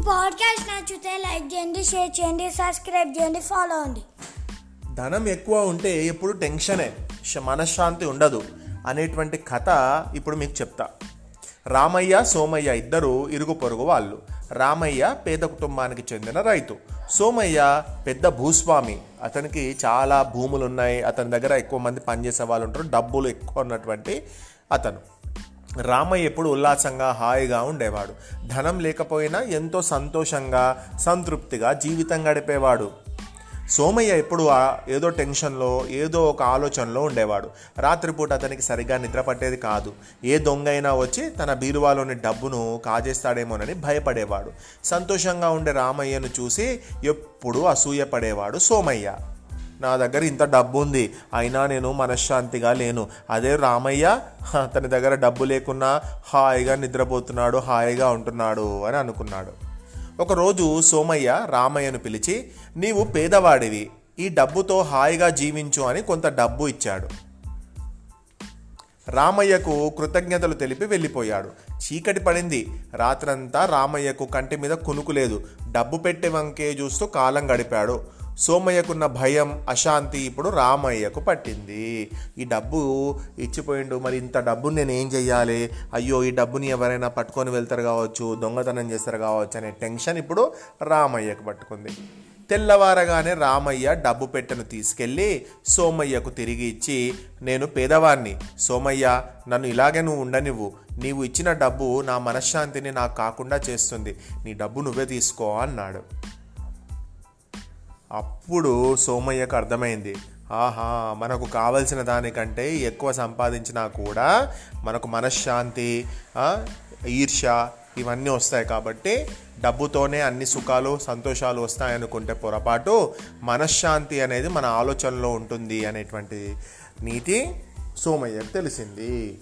ఈ పాడ్కాస్ట్ నచ్చితే లైక్ చేయండి షేర్ చేయండి సబ్స్క్రైబ్ చేయండి ఫాలో అవ్వండి ధనం ఎక్కువ ఉంటే ఎప్పుడు టెన్షనే మనశ్శాంతి ఉండదు అనేటువంటి కథ ఇప్పుడు మీకు చెప్తా. రామయ్య సోమయ్య ఇద్దరు ఇరుగు పొరుగు వాళ్ళు. రామయ్య పేద కుటుంబానికి చెందిన రైతు. సోమయ్య పెద్ద భూస్వామి. అతనికి చాలా భూములు ఉన్నాయి అతని దగ్గర ఎక్కువ మంది పనిచేసే వాళ్ళు ఉంటారు. డబ్బులు ఎక్కువ ఉన్నటువంటి అతను. రామయ్య ఎప్పుడు ఉల్లాసంగా హాయిగా ఉండేవాడు. ధనం లేకపోయినా ఎంతో సంతోషంగా సంతృప్తిగా జీవితం గడిపేవాడు. సోమయ్య ఎప్పుడు ఏదో టెన్షన్లో ఏదో ఒక ఆలోచనలో ఉండేవాడు. రాత్రిపూట అతనికి సరిగ్గా నిద్ర పట్టేది కాదు. ఏ దొంగైనా వచ్చి తన బీరువాలోని డబ్బును కాజేస్తాడేమోనని భయపడేవాడు. సంతోషంగా ఉండే రామయ్యను చూసి ఎప్పుడూ అసూయపడేవాడు సోమయ్య. నా దగ్గర ఇంత డబ్బు ఉంది అయినా నేను మనశ్శాంతిగా లేను. అదే రామయ్య అతని దగ్గర డబ్బు లేకున్నా హాయిగా నిద్రపోతున్నాడు హాయిగా ఉంటున్నాడు అని అనుకున్నాడు. ఒకరోజు సోమయ్య రామయ్యను పిలిచి నీవు పేదవాడివి ఈ డబ్బుతో హాయిగా జీవించు అని కొంత డబ్బు ఇచ్చాడు. రామయ్యకు కృతజ్ఞతలు తెలిపి వెళ్ళిపోయాడు. చీకటి పడింది. రాత్రంతా రామయ్యకు కంటి మీద కునుకు లేదు. డబ్బు పెట్టే వంకే చూస్తూ కాలం గడిపాడు. సోమయ్యకున్న భయం అశాంతి ఇప్పుడు రామయ్యకు పట్టింది. ఈ డబ్బు ఇచ్చిపోయిండు మరి ఇంత డబ్బుని నేను ఏం చెయ్యాలి? అయ్యో ఈ డబ్బుని ఎవరైనా పట్టుకొని వెళ్తారు కావచ్చు దొంగతనం చేస్తారు కావచ్చు అనే టెన్షన్ ఇప్పుడు రామయ్యకు పట్టుకుంది. తెల్లవారగానే రామయ్య డబ్బు పెట్టెను తీసుకెళ్ళి సోమయ్యకు తిరిగి ఇచ్చి నేను పేదవాణ్ణి. సోమయ్య నన్ను ఇలాగే నువ్వు ఉండనివ్వు. నీవు ఇచ్చిన డబ్బు నా మనశ్శాంతిని నాకు కాకుండా చేస్తుంది. నీ డబ్బు నువ్వే తీసుకో అన్నాడు. అప్పుడు సోమయ్యకు అర్థమైంది. ఆహా మనకు కావలసిన దానికంటే ఎక్కువ సంపాదించినా కూడా మనకు మనశ్శాంతి ఈర్ష ఈర్ష్య ఇవన్నీ వస్తాయి కాబట్టి డబ్బుతోనే అన్ని సుఖాలు సంతోషాలు వస్తాయనుకుంటే పొరపాటు మనశ్శాంతి అనేది మన ఆలోచనలో ఉంటుంది అనేటువంటి నీతి సోమయ్యకు తెలిసింది.